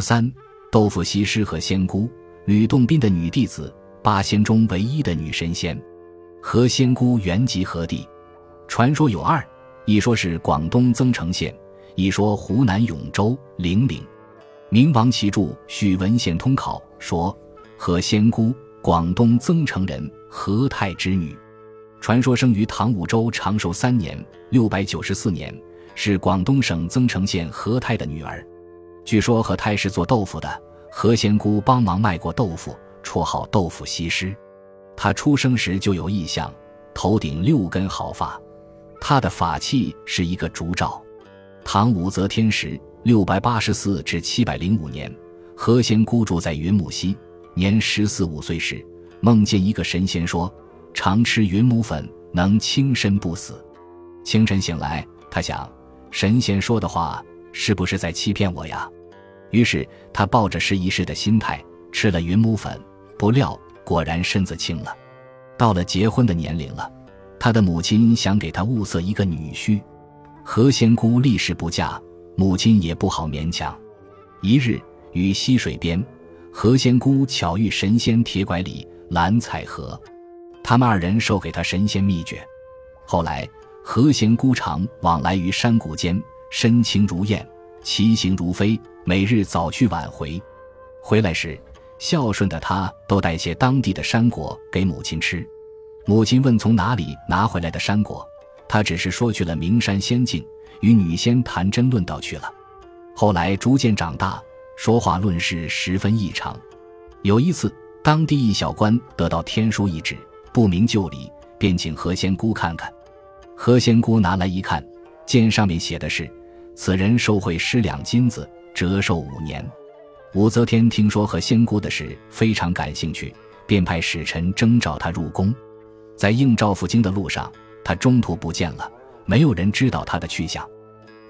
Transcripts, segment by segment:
三，豆腐西施和仙姑，吕洞宾的女弟子，八仙中唯一的女神仙。何仙姑原籍何地？传说有二，一说是广东增城县，一说湖南永州零陵。明王其著《许文献通考》说，何仙姑，广东增城人，何太之女。传说生于唐武周长寿三年（六百九十四年），是广东省增城县何太的女儿。据说和太是做豆腐的，何仙姑帮忙卖过豆腐，绰号豆腐西施。她出生时就有异象，头顶六根毫发。她的法器是一个烛罩。唐武则天时（六百八十四至七百零五年），何仙姑住在云母溪，年十四五岁时，梦见一个神仙说。常吃云母粉能轻身不死。清晨醒来，他想，神仙说的话是不是在欺骗我呀？于是他抱着试一试的心态吃了云母粉，不料果然身子轻了。到了结婚的年龄了，他的母亲想给他物色一个女婿。何仙姑立誓不嫁，母亲也不好勉强。一日于溪水边，何仙姑巧遇神仙铁拐李蓝采和。他们二人授给他神仙秘诀，后来何仙姑常往来于山谷间，身轻如燕，其行如飞，每日早去晚回。回来时，孝顺的他都带些当地的山果给母亲吃。母亲问从哪里拿回来的山果，他只是说去了名山仙境，与女仙谈真论道去了。后来逐渐长大，说话论事十分异常。有一次，当地一小官得到天书一纸。不明就里，便请何仙姑看看。何仙姑拿来一看，见上面写的是：“此人受贿十两金子，折寿五年。”武则天听说何仙姑的事，非常感兴趣，便派使臣征召他入宫。在应召赴京的路上，他中途不见了，没有人知道他的去向。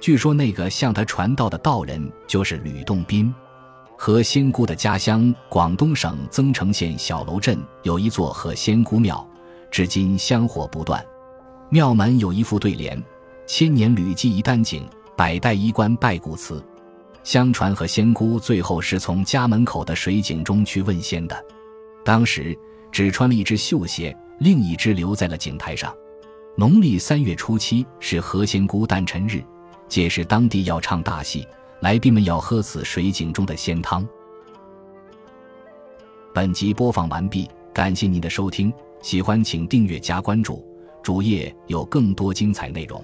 据说那个向他传道的道人就是吕洞宾。何仙姑的家乡广东省增城县小楼镇有一座何仙姑庙，至今香火不断。庙门有一副对联：“千年吕记一丹井，百代衣冠拜古祠。”相传何仙姑最后是从家门口的水井中去问仙的，当时只穿了一只绣鞋，另一只留在了井台上。农历三月初七是何仙姑诞辰日，届时当地要唱大戏。来宾们要喝此水井中的仙汤。本集播放完毕，感谢您的收听，喜欢请订阅加关注，主页有更多精彩内容。